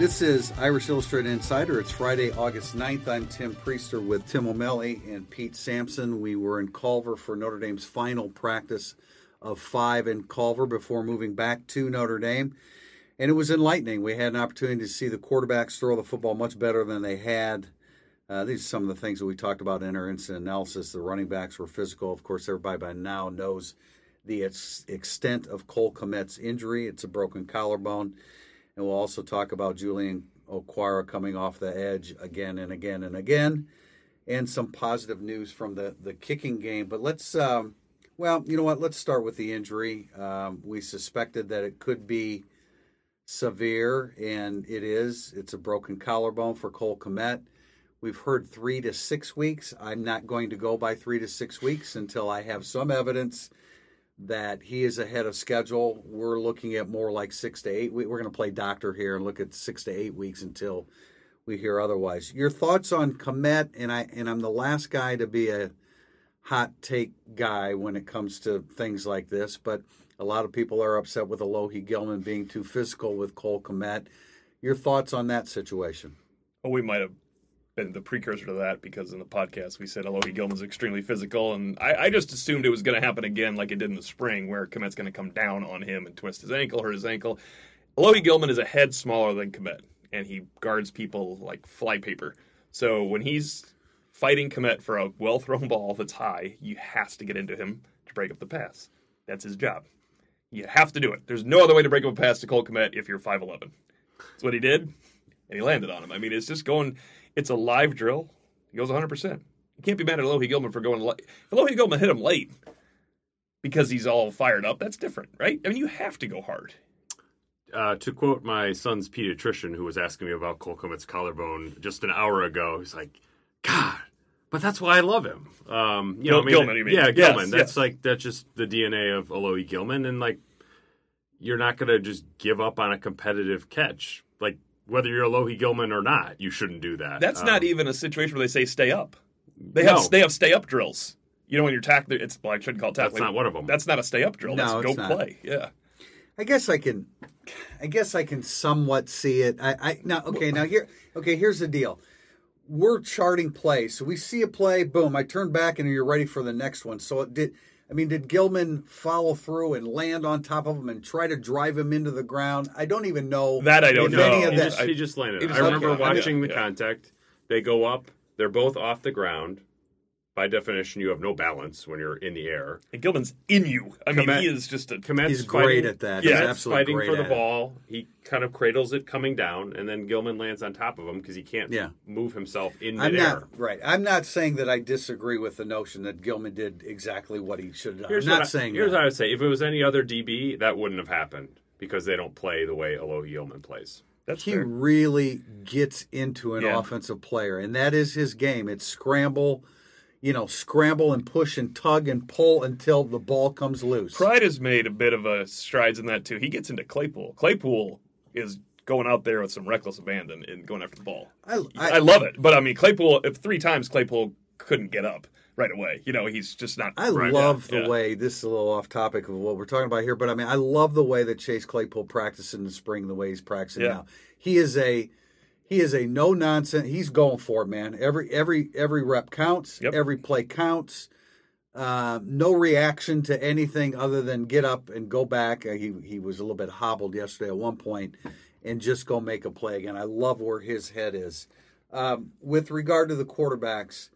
This is Irish Illustrated Insider. It's Friday, August 9th. I'm Tim Priester with Tim O'Malley and Pete Sampson. We were in Culver for Notre Dame's final practice of five in Culver before moving back to Notre Dame. And it was enlightening. We had an opportunity to see the quarterbacks throw the football much better than they had. Uh, these are some of the things that we talked about in our incident analysis. The running backs were physical. Of course, everybody by now knows the ex- extent of Cole Kmet's injury. It's a broken collarbone. And we'll also talk about Julian Okwara coming off the edge again and again and again, and some positive news from the, the kicking game. But let's, um, well, you know what? Let's start with the injury. Um, we suspected that it could be severe, and it is. It's a broken collarbone for Cole Kmet. We've heard three to six weeks. I'm not going to go by three to six weeks until I have some evidence that he is ahead of schedule. We're looking at more like six to eight. We're going to play doctor here and look at six to eight weeks until we hear otherwise. Your thoughts on Kmet? And I and I'm the last guy to be a hot take guy when it comes to things like this, but a lot of people are upset with Alohi Gilman being too physical with Cole Kmet. Your thoughts on that situation? Well, we might have been the precursor to that because in the podcast we said Alohi Gilman's extremely physical, and I, I just assumed it was going to happen again like it did in the spring, where Kmet's going to come down on him and twist his ankle, hurt his ankle. Alohi Gilman is a head smaller than Kmet, and he guards people like flypaper. So when he's fighting Kmet for a well thrown ball that's high, you has to get into him to break up the pass. That's his job. You have to do it. There's no other way to break up a pass to Cole Kmet if you're 5'11. That's what he did, and he landed on him. I mean, it's just going it's a live drill. He goes 100%. You can't be mad at Alohi Gilman for going late. If Alohi Gilman hit him late because he's all fired up, that's different, right? I mean, you have to go hard. Uh, to quote my son's pediatrician who was asking me about Cole collarbone just an hour ago, he's like, God, but that's why I love him. Um, you Gil- know, I mean, Gilman, you mean. yeah, Yes, Gilman. That's yes. like that's just the DNA of Alohi Gilman, and like you're not gonna just give up on a competitive catch, whether you're Alohi Gilman or not. You shouldn't do that. That's Um, not even a situation where they say stay up. They have No. they have stay up drills. You know when you're tackling, it's well, I shouldn't call it tackling. That's not one of them. That's not a stay up drill. No, That's it's go not. play. Yeah. I guess I can, I guess I can somewhat see it. I, I now okay now here okay here's the deal. We're charting plays, so we see a play, boom. I turn back and you're ready for the next one. So it did. I mean, did Gilman follow through and land on top of him and try to drive him into the ground? I don't even know That I don't if know. any of he, that. just, he just landed. he I just- remember okay. watching the Yeah. contact. They go up. They're both off the ground. By definition, you have no balance when you're in the air. And Gilman's in you. I mean, Kmet- he is just a. Kmet's He's great at that. Yeah, He's absolutely fighting great for the at it. ball. He kind of cradles it coming down, and then Gilman lands on top of him because he can't Yeah. move himself in I'm midair. not right. I'm not saying that I disagree with the notion that Gilman did exactly what he should have done. Here's I'm not I, saying Here's that. what I would say: if it was any other DB, that wouldn't have happened because they don't play the way Alohi Gilman plays. That's he fair. really gets into an Yeah. offensive player, and that is his game. It's scramble, you know, scramble and push and tug and pull until the ball comes loose. Pride has made a bit of a strides in that too. He gets into Claypool. Claypool is going out there with some reckless abandon and going after the ball. I, I, love it, but I mean, Claypool. If three times Claypool couldn't get up right away, you know, he's just not. I right, love yeah, the yeah. way this is a little off topic of what we're talking about here, but I mean, I love the way that Chase Claypool practiced in the spring, the way he's practicing Yeah. now. He is a he is a no nonsense. He's going for it, man. Every every every rep counts. Yep. Every play counts. Uh, no reaction to anything other than get up and go back. Uh, he he was a little bit hobbled yesterday at one point, and just go make a play again. I love where his head is. Um, with regard to the quarterbacks,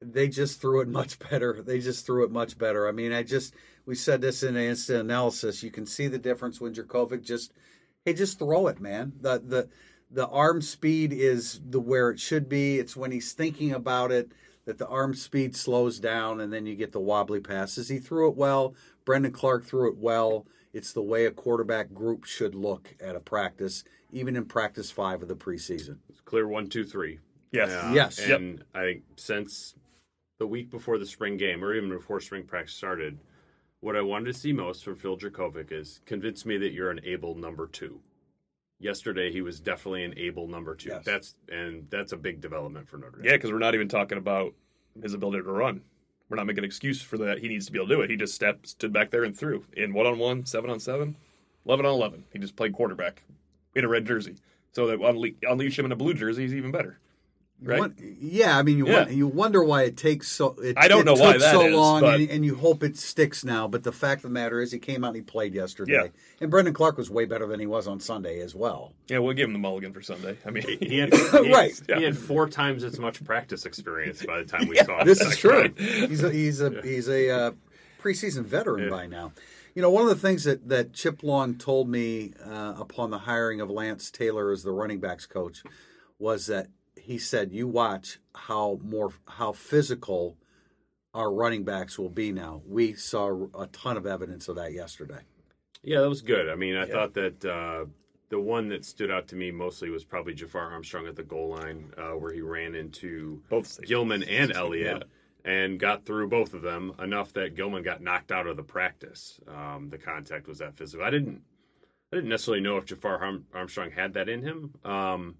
they just threw it much better. They just threw it much better. I mean, I just we said this in instant analysis. You can see the difference when Jurkovec just hey, just throw it, man. The the the arm speed is the where it should be. It's when he's thinking about it that the arm speed slows down and then you get the wobbly passes. He threw it well. Brendan Clark threw it well. It's the way a quarterback group should look at a practice, even in practice five of the preseason. It's clear one, two, three. Yes. Uh, Yes. And I think since the week before the spring game, or even before spring practice started, what I wanted to see most from Phil Jurkovec is convince me that you're an able number two. Yesterday, he was definitely an able number two. Yes. That's and that's a big development for Notre Dame. Yeah, because we're not even talking about his ability to run. We're not making an excuse for that. He needs to be able to do it. He just stepped, stood back there and threw in one on one, seven on seven, eleven on eleven. He just played quarterback. in a red jersey. So that unle- unleash him in a blue jersey is even better. Right? Won- yeah, I mean, you Yeah. won- you wonder why it takes so. It, I don't it know took why that so is, long, but- and, and you hope it sticks now. But the fact of the matter is, he came out and he played yesterday, Yeah. and Brendan Clark was way better than he was on Sunday as well. Yeah, we'll give him the mulligan for Sunday. I mean, He had, he, Right. He had four times as much practice experience by the time we saw him. This is true. night. He's a, he's a he's a uh, preseason veteran Yeah. by now. You know, one of the things that that Chip Long told me uh, upon the hiring of Lance Taylor as the running backs coach was that he said, "You watch how more how physical our running backs will be now." We saw a ton of evidence of that yesterday. Yeah, that was good. I mean, I Yeah. thought that uh, the one that stood out to me mostly was probably Jafar Armstrong at the goal line, uh, where he ran into Both. Gilman and Elliott and got through both of them enough that Gilman got knocked out of the practice. Um, the contact was that physical. I didn't, I didn't necessarily know if Jafar Armstrong had that in him. Um,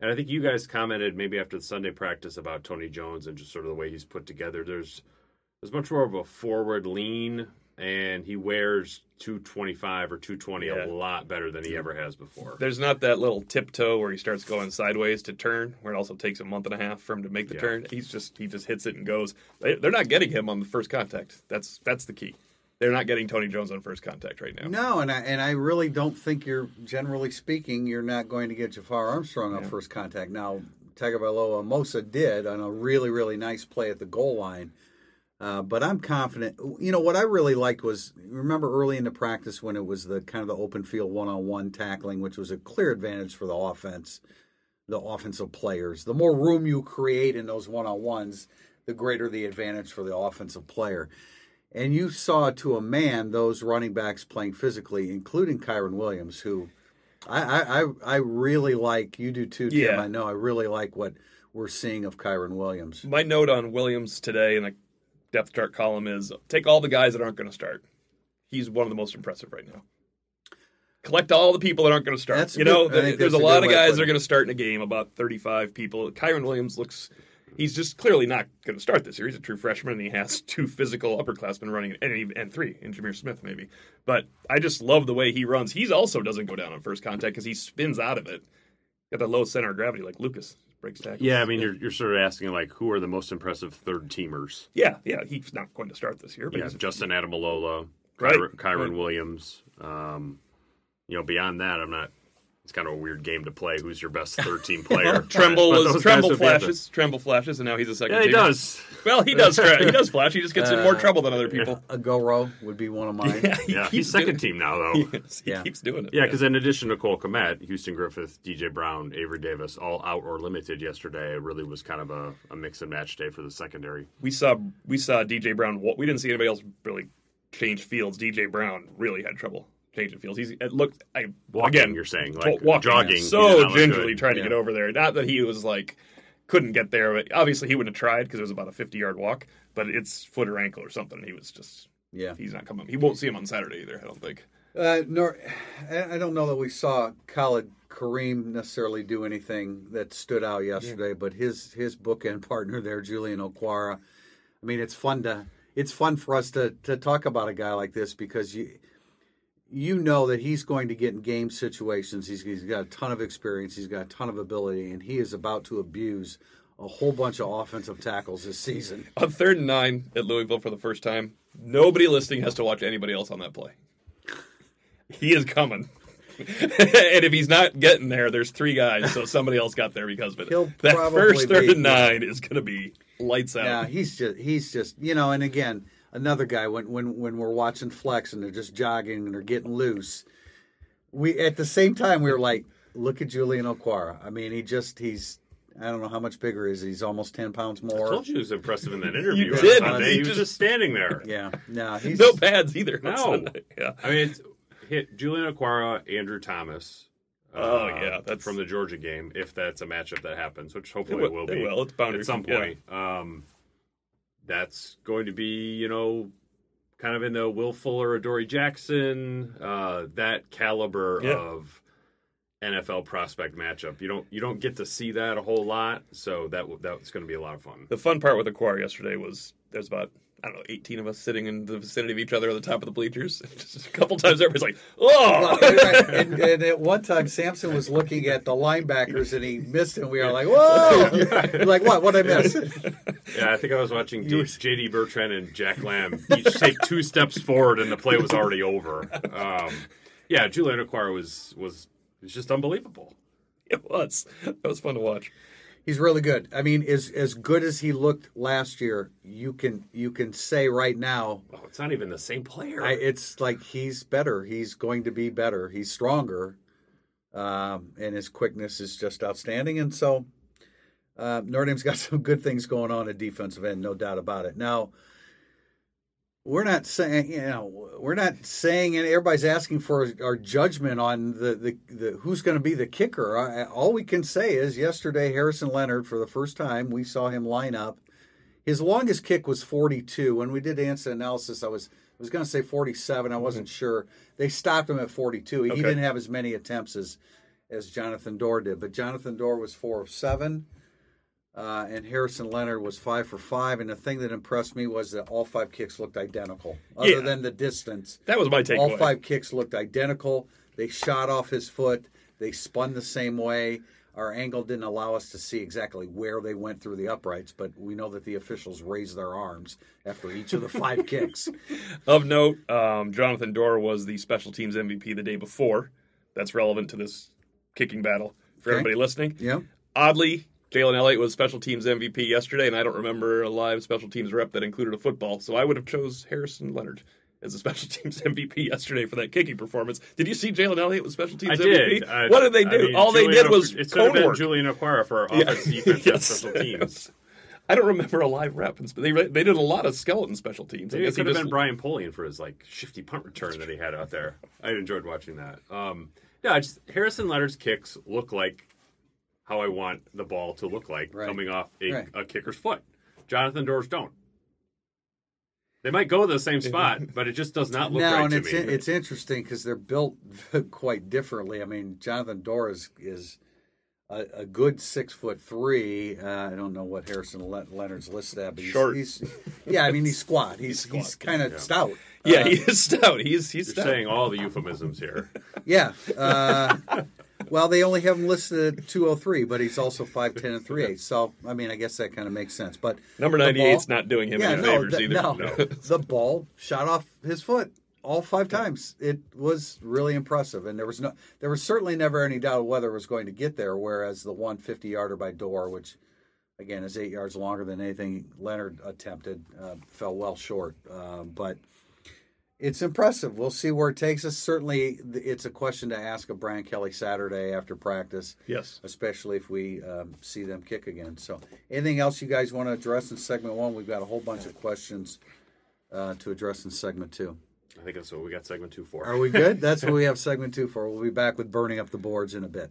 and I think you guys commented maybe after the Sunday practice about Tony Jones and just sort of the way he's put together. There's there's much more of a forward lean, and he wears 225 or 220 Yeah. a lot better than he ever has before. There's not that little tiptoe where he starts going sideways to turn, where it also takes a month and a half for him to make the Yeah. turn. He's just he just hits it and goes. They, they're not getting him on the first contact. That's that's the key. They're not getting Tony Jones on first contact right now. No, and I and I really don't think you're generally speaking you're not going to get Jafar Armstrong on first contact. Now Tagovailoa Amosa did on a really really nice play at the goal line. Uh, but I'm confident. You know what I really liked was remember early in the practice when it was the kind of the open field one on one tackling, which was a clear advantage for the offense, the offensive players. The more room you create in those one on ones, the greater the advantage for the offensive player. And you saw to a man those running backs playing physically, including Kyren Williams, who I I, I, really like. You do too, Tim. Yeah. I know. I really like what we're seeing of Kyren Williams. My note on Williams today in the depth chart column is take all the guys that aren't going to start. He's one of the most impressive right now. Collect all the people that aren't going to start. That's you know, there's a a lot of guys that are going to start in a game, about 35 people. Kyron Williams looks, he's just clearly not going to start this year. He's a true freshman, and he has two physical upperclassmen running, and, and three, and Jahmir Smith maybe. But I just love the way he runs. He also doesn't go down on first contact because he spins out of it. Got that low center of gravity like Lucas breaks tackles. Yeah, I mean, you're, you're sort of asking like, who are the most impressive third teamers? Yeah, yeah, he's not going to start this year, but Yeah, Justin Ademilola, Right, Kyren, Kyren right. Williams. Um, you know, beyond that, I'm not. It's kind of a weird game to play. Who's your best third team player? Tremble was Tremble guys would be at the- flashes, Tremble flashes, and now he's a second. Yeah, he teamer. does. Well, he does. he does flash. He just gets in more Uh, trouble than other people. A Goro would be one of mine. Yeah, he Yeah, he's second doing- team now though. He, is. He Yeah. keeps doing it. Yeah, because in addition to Cole Kmet, Houston Griffith, DJ Brown, Avery Davis, all out or limited yesterday, it really was kind of a, a mix and match day for the secondary. we saw we saw DJ Brown. We didn't see anybody else really change fields. DJ Brown really had trouble changing fields. He's it looked I Walking, again you're saying, like walking, jogging. so gingerly trying to Yeah. get over there. Not that he was like couldn't get there, but obviously he wouldn't have tried because it was about a 50 yard walk. But it's foot or ankle or something. He was just Yeah. he's not coming. He won't see him on Saturday either. I don't think. Uh, nor, I I don't know that we saw Khalid Kareem necessarily do anything that stood out yesterday, but his his bookend partner there, Julian Okwara. I mean, it's fun to it's fun for us to to talk about a guy like this because you you know that he's going to get in game situations. He's, he's got a ton of experience. He's got a ton of ability, and he is about to abuse a whole bunch of offensive tackles this season. On third and nine at Louisville for the first time, nobody listening has to watch anybody else on that play. He is coming. and if he's not getting there, there's three guys, so somebody else got there because of it. He'll that first third be- and nine is going to be lights out. Yeah, he's just he's just you know, and again, another guy when when when we're watching flex and they're just jogging and they're getting loose, we at the same time we were like, look at Julian Okwara. I mean, he just he's I don't know how much bigger is he? He's almost ten pounds more. I more. told you he was impressive in that interview. on did. Sunday. He He was just- just standing there. Yeah, no, he's no pads either. No. Sunday. Yeah. I mean, it's hit Julian Okwara, Andrew Thomas. uh, Oh, yeah, that's- from the Georgia game. If that's a matchup that happens, which hopefully It it will- will, it be. will. It's boundary at some yeah. point. Um, that's going to be, you know, kind of in the Will Fuller, Adoree Jackson, uh, that caliber Yeah. of NFL prospect matchup. You don't you don't get to see that a whole lot, so that that's going to be a lot of fun. The fun part with Okwara yesterday was there's about I don't know, 18 of us sitting in the vicinity of each other on the top of the bleachers. Just a couple times, everybody's like, oh! and, and, and at one time, Sampson was looking at the linebackers and he missed, and we were like, "Whoa!" We're like, what? What I miss? Yeah, I think I was watching D- J.D. Bertrand and Jack Lamb each take two steps forward, and the play was already over. Um, yeah, Julian Okwara was was was just unbelievable. It was. That was fun to watch. He's really good. I mean, as as good as he looked last year, you can you can say right now, Oh, it's not even the same player. I, it's like he's better. He's going to be better. He's stronger, um, and his quickness is just outstanding. And so, uh, Notre Dame's got some good things going on at defensive end, no doubt about it. Now, we're not saying you know we're not saying, and everybody's asking for our judgment on the the, the who's going to be the kicker. I, all we can say is yesterday Harrison Leonard, for the first time, we saw him line up. His longest kick was 42. When we did instant analysis, I was I was going to say 47. I wasn't mm-hmm. sure. They stopped him at 42. He Okay. didn't have as many attempts as as Jonathan Doerer did, but Jonathan Doerer was four of seven. Uh, and Harrison Leonard was five for five. And the thing that impressed me was that all five kicks looked identical, other Yeah. than the distance. That was my takeaway. All five kicks looked identical. They shot off his foot. They spun the same way. Our angle didn't allow us to see exactly where they went through the uprights, but we know that the officials raised their arms after each of the five kicks. Of note, um, Jonathan Doerer was the special teams MVP the day before. That's relevant to this kicking battle for Okay. everybody listening. Yeah. Oddly, Jalen Elliott was special teams MVP yesterday, and I don't remember a live special teams rep that included a football. So I would have chose Harrison Leonard as a special teams MVP yesterday for that kicking performance. Did you see Jalen Elliott with special teams I MVP? did. I- what did they I do? mean, All they did was it could have been work. Julian Okwara for Yeah. offense, defense, Yes. special teams. I don't remember a live rep. But they they did a lot of skeleton special teams. I Maybe it guess he could have just been Brian Polian for his like shifty punt return that he had out there. I enjoyed watching that. Um, yeah, just Harrison Leonard's kicks look like how I want the ball to look like Right. coming off a, Right. a kicker's foot. Jonathan Doerer's don't. They might go to the same spot, but it just does not look no, right and to it's me. it's interesting because they're built quite differently. I mean, Jonathan Doerer is, is a, a good six foot three. Uh, I don't know what Harrison Le- Leonard's listed at, but he's, Short. he's yeah. I mean, he's squat. He's he's, squat. kind of Yeah. stout. yeah, Uh, he is stout. He's he's You're stout. saying all the euphemisms here. yeah. Uh, well, they only have him listed at 203, but he's also 5'10 and 3 8. So, I mean, I guess that kind of makes sense. But Number the 98's ball- not doing him yeah, any no, favors the, either. no, No. the ball shot off his foot all five times. It was really impressive, and there was no, there was certainly never any doubt whether it was going to get there. Whereas the 150 yarder by Doerer, which again is eight yards longer than anything Leonard attempted, uh, fell well short. Um, but it's impressive. We'll see where it takes us. Certainly, it's a question to ask of Brian Kelly Saturday after practice Yes. especially if we um, see them kick again. So, anything else you guys want to address in segment one? We've got a whole bunch of questions uh, to address in segment two. I think that's what we got segment two for. Are we good? That's what we have segment two for. We'll be back with burning up the boards in a bit.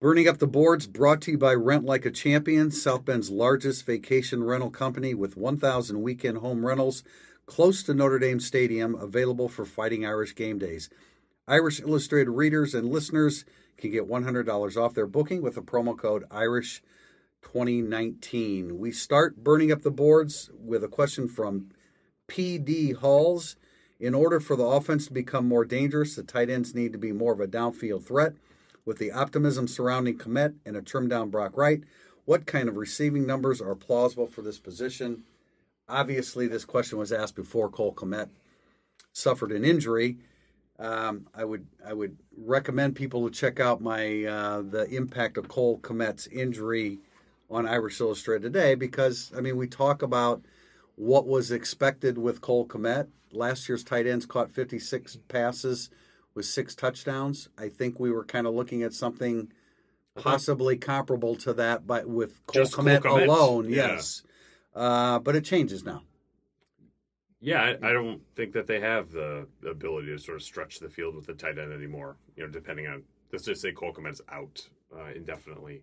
Burning up the boards brought to you by Rent Like a Champion, South Bend's largest vacation rental company with 1,000 weekend home rentals close to Notre Dame Stadium, available for Fighting Irish game days. Irish Illustrated readers and listeners can get $100 off their booking with the promo code Irish 2019. We start burning up the boards with a question from PD Halls. In order for the offense to become more dangerous, the tight ends need to be more of a downfield threat. With the optimism surrounding Kmet and a trimmed down Brock Wright, what kind of receiving numbers are plausible for this position? Obviously, this question was asked before Cole Kmet suffered an injury. Um, I would I would recommend people to check out my uh, the impact of Cole Kmet's injury on Irish Illustrated today because I mean we talk about what was expected with Cole Kmet. Last year's tight ends caught 56 passes with six touchdowns. I think we were kind of looking at something possibly comparable to that, but with Cole Just Cole Kmet alone. yeah. Yes. uh, but it changes now. Yeah, I, I don't think that they have the ability to sort of stretch the field with the tight end anymore. You know, depending on let's just say Cole Kmet's out uh, indefinitely.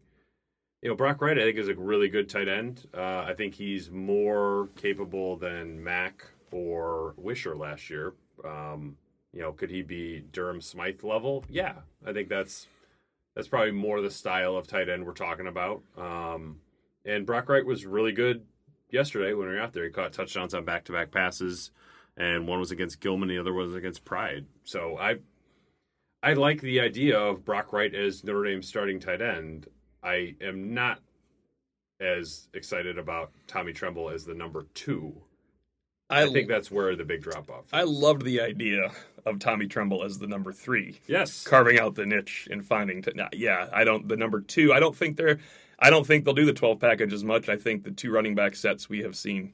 You know, Brock Wright, I think, is a really good tight end. Uh, I think he's more capable than Mack or Weishar last year. Um, you know, could he be Durham Smythe level? Yeah, I think that's that's probably more the style of tight end we're talking about. Um, and Brock Wright was really good yesterday when we were out there. He caught touchdowns on back to back passes, and one was against Gilman, the other was against Pride. So I I like the idea of Brock Wright as Notre Dame's starting tight end. I am not as excited about Tommy Tremble as the number two. I, think that's where the big drop off. I loved the idea of Tommy Tremble as the number three. Yes, carving out the niche and finding. T- nah, yeah, I don't. The number two. I don't think they're. I don't think they'll do the twelve package as much. I think the two running back sets we have seen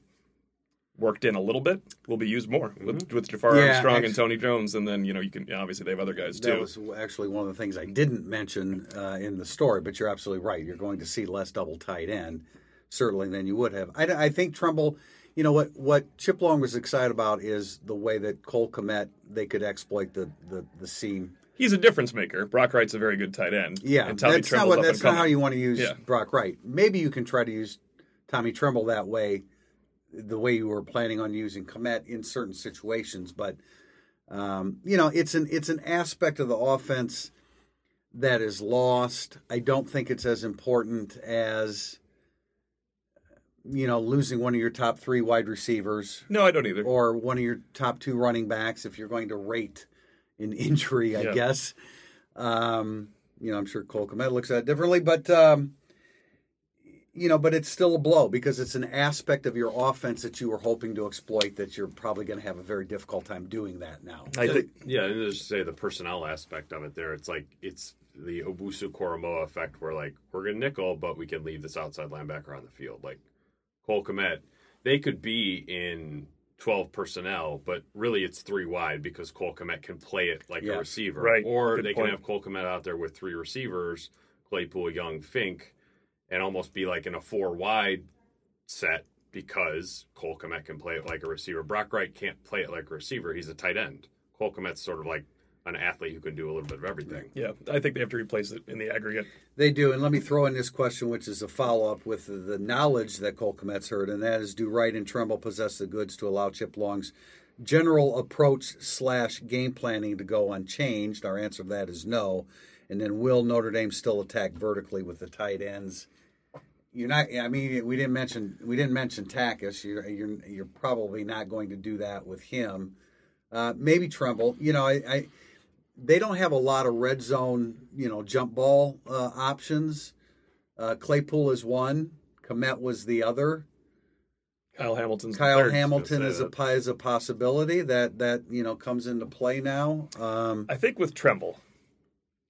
worked in a little bit will be used more with, Mm-hmm. with Jafar Yeah, Armstrong actually- and Tony Jones, and then you know you can obviously they have other guys too. That was actually one of the things I didn't mention uh, in the story, but you're absolutely right. You're going to see less double tight end, certainly, than you would have. I, I think Tremble, you know, what, what Chip Long was excited about is the way that Cole Kmet, they could exploit the, the, the seam. He's a difference maker. Brock Wright's a very good tight end. Yeah, and Tommy that's not, what, that's not how you want to use Yeah. Brock Wright. Maybe you can try to use Tommy Tremble that way, the way you were planning on using Kmet in certain situations. But um, you know, it's an it's an aspect of the offense that is lost. I don't think it's as important as you know losing one of your top three wide receivers No, I don't either. or one of your top two running backs if you're going to rate an injury, I Yeah. guess. Um, you know, I'm sure Cole Kmet looks at it differently, but um, you know, but it's still a blow because it's an aspect of your offense that you were hoping to exploit that you're probably going to have a very difficult time doing that now. I think yeah, and just say the personnel aspect of it there. It's like it's the Owusu Koramoah effect where like we're gonna nickel, but we can leave this outside linebacker on the field. Like Cole Kmet, they could be in twelve personnel, but really it's three wide because Cole Kmet can play it like Yeah. a receiver. Right. Or Good they point. can have Cole Kmet out there with three receivers, Claypool, Young, Fink, and almost be like in a four wide set because Cole Kmet can play it like a receiver. Brock Wright can't play it like a receiver. He's a tight end. Cole Kmet's sort of like an athlete who can do a little bit of everything. yeah, I think they have to replace it in the aggregate. They do, and let me throw in this question, which is a follow up with the, the knowledge that Cole Kmet's heard, and that is: Do Wright and Tremble possess the goods to allow Chip Long's general approach slash game planning to go unchanged? Our answer to that is no. And then, will Notre Dame still attack vertically with the tight ends? You're not. I mean, we didn't mention we didn't mention Takacs. You're you're you're probably not going to do that with him. Uh, maybe Tremble. You know, I, I they don't have a lot of red zone, you know, jump ball uh, options. Uh, Claypool is one. Kmet was the other. Kyle Hamilton's Kyle. Hamilton is a that. pi- is a possibility that that you know comes into play now. Um, I think with Tremble,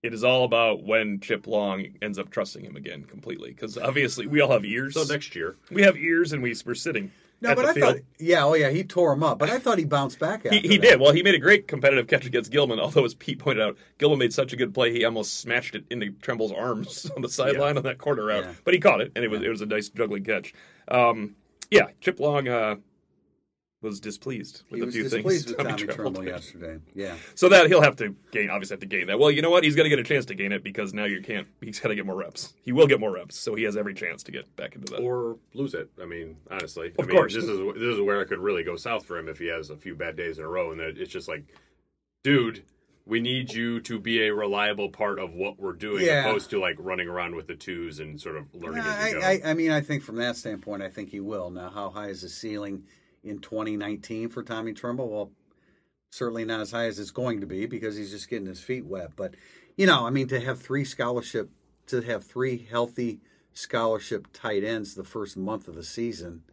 it is all about when Chip Long ends up trusting him again completely. Because obviously we all have ears. So next year, we have ears, and we we're sitting no, but I field. thought, yeah, oh yeah, he tore him up, but I thought he bounced back. He, he that. did. Well, he made a great competitive catch against Gilman, although, as Pete pointed out, Gilman made such a good play, he almost smashed it into Tremble's arms on the sideline on that corner route. Yeah. But he caught it, and it was it was a nice juggling catch. Um, yeah, Chip Long uh, was displeased with He a was few displeased things. with Tommy Tremble Tremble did. yesterday. Yeah, So that he'll have to gain, obviously, have to gain that. Well, you know what? He's going to get a chance to gain it because now you can't. He's got to get more reps. He will get more reps, so he has every chance to get back into that. or lose it. I mean, honestly, Of I mean, course. this is this is where it could really go south for him if he has a few bad days in a row, and then it's just like, dude, we need you to be a reliable part of what we're doing, Yeah. opposed to like running around with the twos and sort of learning as I, you go. I, I mean, I think from that standpoint, I think he will. Now, how high is the ceiling in 2019 for Tommy Tremble? Well, certainly not as high as it's going to be because he's just getting his feet wet. But you know, I mean, to have three scholarship, to have three healthy scholarship tight ends the first month of the season,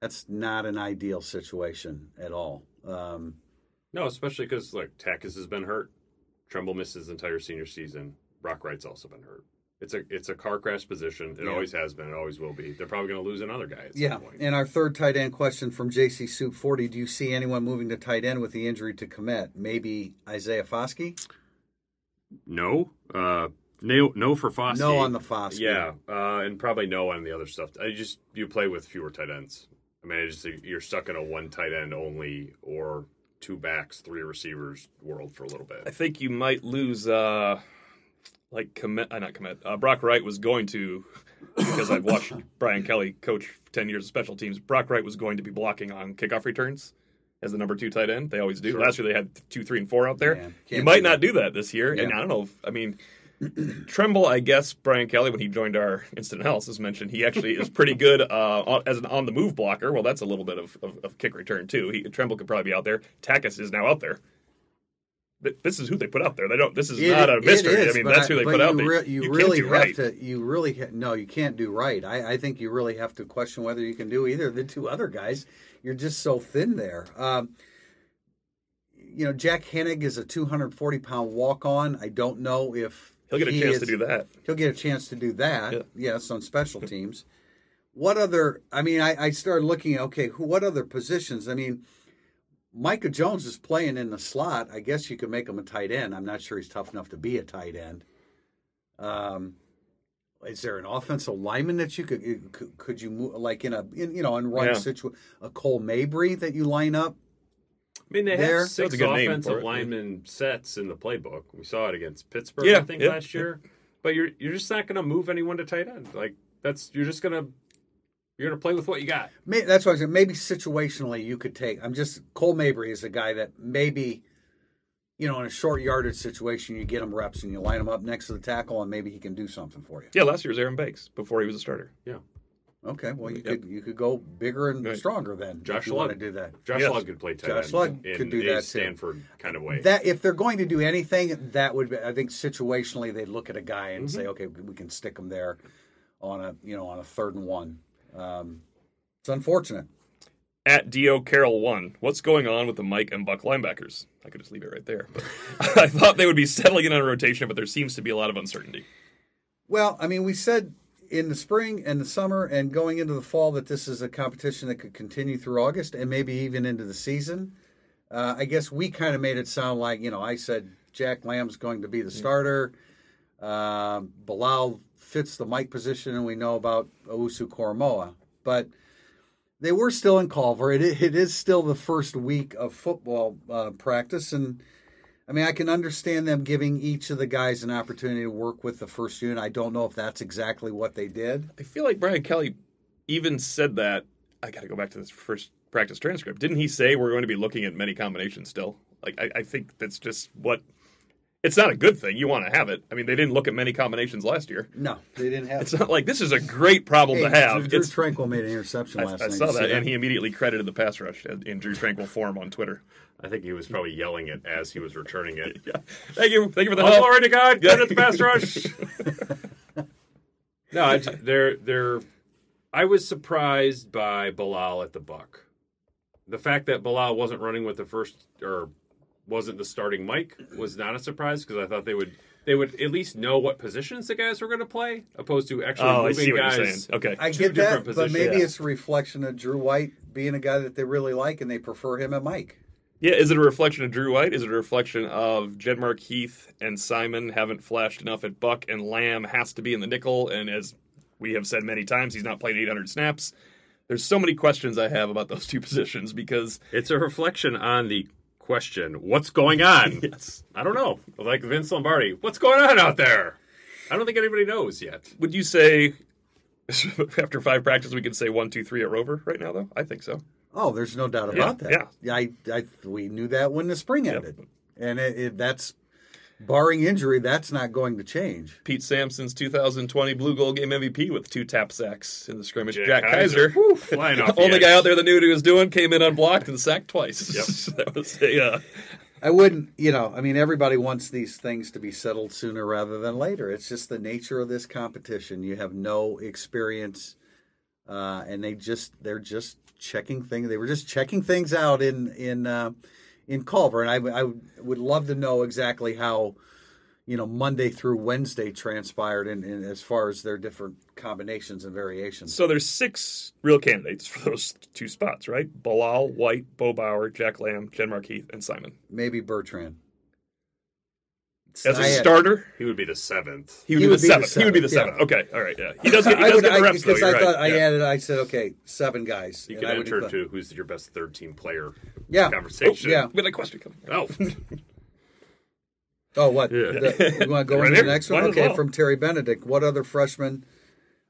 that's not an ideal situation at all. Um, No, especially because like Takacs has been hurt. Tremble missed his entire senior season. Brock Wright's also been hurt. It's a it's a car crash position. It Yeah. always has been. It always will be. They're probably going to lose another guy at some Yeah, point. and our third tight end question from JC Soup 40. Do you see anyone moving to tight end with the injury to Kmet? Maybe Isaiah Foskey? No, uh, No, no for Foskey. No on the Foskey. Yeah, uh, and probably no on the other stuff. I just you play with fewer tight ends. I mean, it's just you're stuck in a one tight end only or two backs, three receivers world for a little bit. I think you might lose, uh, like commit, uh, not commit. Uh, Brock Wright was going to, because I've watched Brian Kelly coach ten years of special teams. Brock Wright was going to be blocking on kickoff returns as the number two tight end. They always do. Last year they had two, three, and four out there. Man, you might do not do that this year. And I don't know. If, I mean. Tremble, I guess Brian Kelly, when he joined our instant analysis, mentioned he actually is pretty good uh, as an on the move blocker. Well, that's a little bit of, of, of kick return too. He, Tremble could probably be out there. Takacs is now out there. Th- This is who they put out there. They don't. This is It- not a mystery. is, I mean, that's who they put out there. re- you, can't really have right. to. You really ha- no. You can't do right. I, I think you really have to question whether you can do either of the two other guys. You're just so thin there. Um, you know, Jack Hennig is a 240 pound walk on. I don't know if He'll get a he chance is- to do that. He'll get a chance to do that. Yeah. Yes, on special teams. What other? I mean, I, I started looking. Okay, who? What other positions? I mean, Micah Jones is playing in the slot. I guess you could make him a tight end. I'm not sure he's tough enough to be a tight end. Um, is there an offensive lineman that you could could, could you move like in a in, you know in run Yeah. situation a Cole Mabry that you line up? I mean, they There. have six a good name offensive lineman sets in the playbook. We saw it against Pittsburgh, Yeah, I think, yeah, last year. But you're you're just not going to move anyone to tight end. Like that's you're just going to you're going to play with what you got. May that's why I said maybe situationally you could take. I'm just Cole Mabry is a guy that maybe, you know, in a short yardage situation, you get him reps and you line him up next to the tackle, and maybe he can do something for you. Yeah, last year was Aaron Banks before he was a starter. Yeah. Okay, well you Yep. could you could go bigger and Right. stronger then. Josh if you want to do that. Josh Yes. Lugg could play tight Josh end Lugg in could do a that, too. Stanford kind of way. That if they're going to do anything, that would be, I think situationally they'd look at a guy and mm-hmm. say, okay, we can stick him there on a you know on a third and one. Um, it's unfortunate. At Do Carroll one, what's going on with the Mike and Buck linebackers? I could just leave it right there. But I thought they would be settling in on a rotation, but there seems to be a lot of uncertainty. Well, I mean, we said in the spring and the summer and going into the fall that this is a competition that could continue through August and maybe even into the season. Uh, I guess we kind of made it sound like, you know, I said Jack Lamb's going to be the starter. Um Bilal fits the Mike position, and we know about Owusu Koramoah. But they were still in Culver. It, it is still the first week of football uh, practice, and I mean, I can understand them giving each of the guys an opportunity to work with the first unit. I don't know if that's exactly what they did. I feel like Brian Kelly even said that. I got to go back to this first practice transcript. Didn't he say we're going to be looking at many combinations still? Like, I, I think that's just what. It's not a good thing. You want to have it. I mean, they didn't look at many combinations last year. No, they didn't have. It's not like this is a great problem to have. Drew It's, Tranquill made an interception I, last I night. I saw You see that, and he immediately credited the pass rush in Drue Tranquill form on Twitter. I think he was probably yelling it as he was returning it. Yeah, thank you, thank you for the Oh, help. glory to God! Good at the pass rush. no, it's, they're they're. I was surprised by Bilal at the Buck. The fact that Bilal wasn't running with the first or wasn't the starting Mike was not a surprise because I thought they would they would at least know what positions the guys were going to play, opposed to actually Oh, I moving see what guys. you're. Okay, I get different that, but maybe Yeah. it's a reflection of Drew White being a guy that they really like and they prefer him at Mike. Yeah, is it a reflection of Drew White? Is it a reflection of Genmark Heath and Simon haven't flashed enough at Buck and Lamb has to be in the nickel? And as we have said many times, he's not played 800 snaps. There's so many questions I have about those two positions because It's a reflection on the question, what's going on? yes, I don't know. Like Vince Lombardi, what's going on out there? I don't think anybody knows yet. would you say after five practices we can say one, two, three at Rover right now? Though I think so. Oh, there's no doubt Yeah, about that. yeah. I, I, we knew that when the spring Yep. ended, and it, it, that's barring injury, that's not going to change. Pete Sampson's 2020 Blue Gold Game MVP with two tap sacks in the scrimmage. Jack Jack, Kiser. Kiser, Woo, flying off the only edge. guy out there that knew what he was doing, came in unblocked and sacked twice. Yep. that was a uh, I wouldn't, you know, I mean, everybody wants these things to be settled sooner rather than later. It's just the nature of this competition. You have no experience, uh, and they just they're just checking things. They were just checking things out in in uh, in Culver, and I, I would love to know exactly how you know Monday through Wednesday transpired, in, in as far as their different combinations and variations. So there's six real candidates for those two spots, right? Bilal, White, Bo Bauer, Jack Lamb, Genmark Heath, and Simon. Maybe Bertrand. As a I had- starter, He would be the seventh. he would He be would the be the seventh. He would be the seventh, seventh. Okay, all right, yeah. He does get, he I does would, get the I, reps, though. because You're I right. thought I Yeah. added. I said, okay, seven guys. You can enter to who's your best third team player Yeah. conversation. Oh, yeah. We had a question coming. Oh, Oh, what? Yeah. The, you want to go Right into here. the next one? Might Okay, well. from Terry Benedict. What other freshman?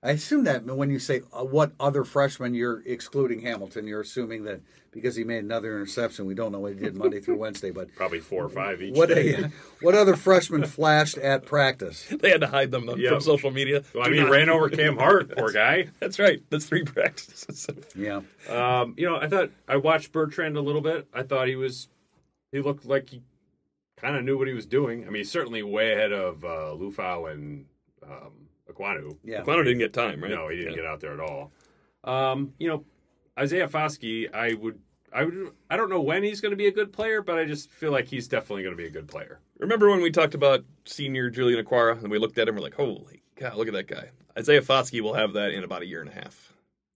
I assume that when you say uh, what other freshman, you're excluding Hamilton. You're assuming that because he made another interception, we don't know what he did Monday through Wednesday. But probably four or five each what day. what other freshman flashed at practice? They had to hide them Yeah. from social media. Well, I mean, he not- ran over Cam Hart, poor guy. That's right. That's three practices. Yeah, Um, you know, I thought I watched Bertrand a little bit. I thought he was, he looked like he kind of knew what he was doing. I mean, he's certainly way ahead of uh, Liufau and um, Ekwonu. yeah. Quano didn't get time, right? No, he didn't Yeah. get out there at all. Um, you know, Isaiah Foskey, I would, I would, I don't know when he's going to be a good player, but I just feel like he's definitely going to be a good player. Remember when we talked about senior Julian Okwara and we looked at him, we're like, holy cow, look at that guy. Isaiah Foskey will have that in about a year and a half.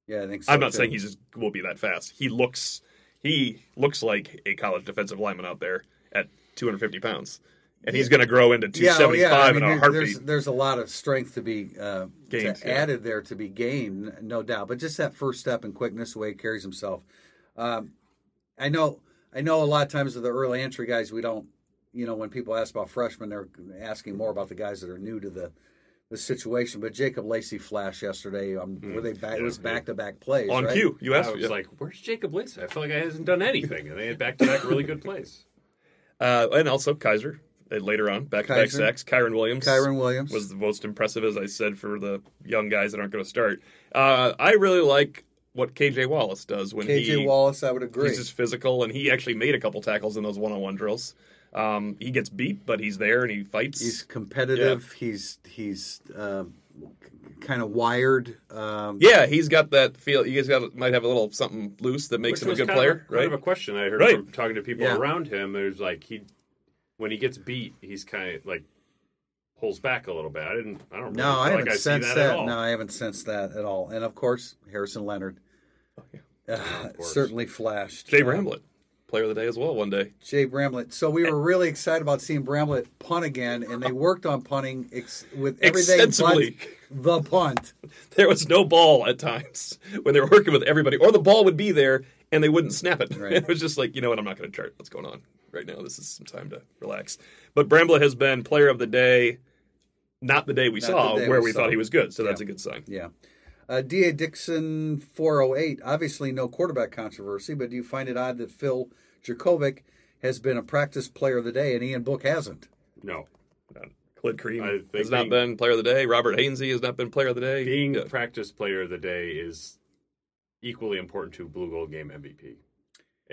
Yeah, I think. So I'm not too. saying he just will be that fast. He looks he looks like a college defensive lineman out there at 250 pounds, and he's going to grow into 275 Yeah, 275 oh, yeah. I mean, in a there- heartbeat. there's there's a lot of strength to be uh, Gained, to yeah. added there to be gained, no doubt. But just that first step and quickness, the way he carries himself. Um, I know, I know. A lot of times with the early entry guys, we don't. You know, when people ask about freshmen, they're asking more about the guys that are new to the the situation. But Jacob Lacey flashed yesterday. Um, were they back? it was back to back plays On right? cue, you asked. I was yeah. like, "Where's Jacob Lacey?" I feel like he hasn't done anything, and they had back-to-back really good plays. uh, and also Kiser later on back to back Kiser. sacks. Kyren Williams. Kyren Williams was the most impressive, as I said, for the young guys that aren't going to start. Uh, I really like what KJ Wallace does when KJ he Wallace. I would agree. he's just physical, and he actually made a couple tackles in those one-on-one drills. Um, he gets beat, but he's there and he fights. He's competitive. He's he's uh, kind of wired. Um, yeah, he's got that feel. You guys got might have a little something loose that makes Which him a good kind player, of a, right? Kind of a question I heard Right. from talking to people Yeah. around him. There's like he, when he gets beat, he's kind of like pulls back a little bit. I didn't. I don't. Really No, feel I haven't like I see sensed that, that. at all. No, I haven't sensed that at all. And of course, Harrison Leonard uh, certainly flashed. Jay Bramblett, player of the day as well one day. Jay Bramblett. So we were really excited about seeing Bramblett punt again, and they worked on punting ex- with everything Extensively. but the punt. There was no ball at times when they were working with everybody, or the ball would be there and they wouldn't snap it. Right. It was just like, you know what, I'm not going to chart what's going on right now. This is some time to relax. But Bramblett has been player of the day, not the day we Not saw day where we we saw. thought he was good. So that's a good sign. Yeah. Uh, D.A. Dixon 408. Obviously, no quarterback controversy, but do you find it odd that Phil Jurkovec has been a practice player of the day and Ian Book hasn't? No, Khalid Kareem I think has not been player of the day. Robert Hainsey has not been player of the day. being Yeah. practice player of the day is equally important to Blue Gold Game MVP.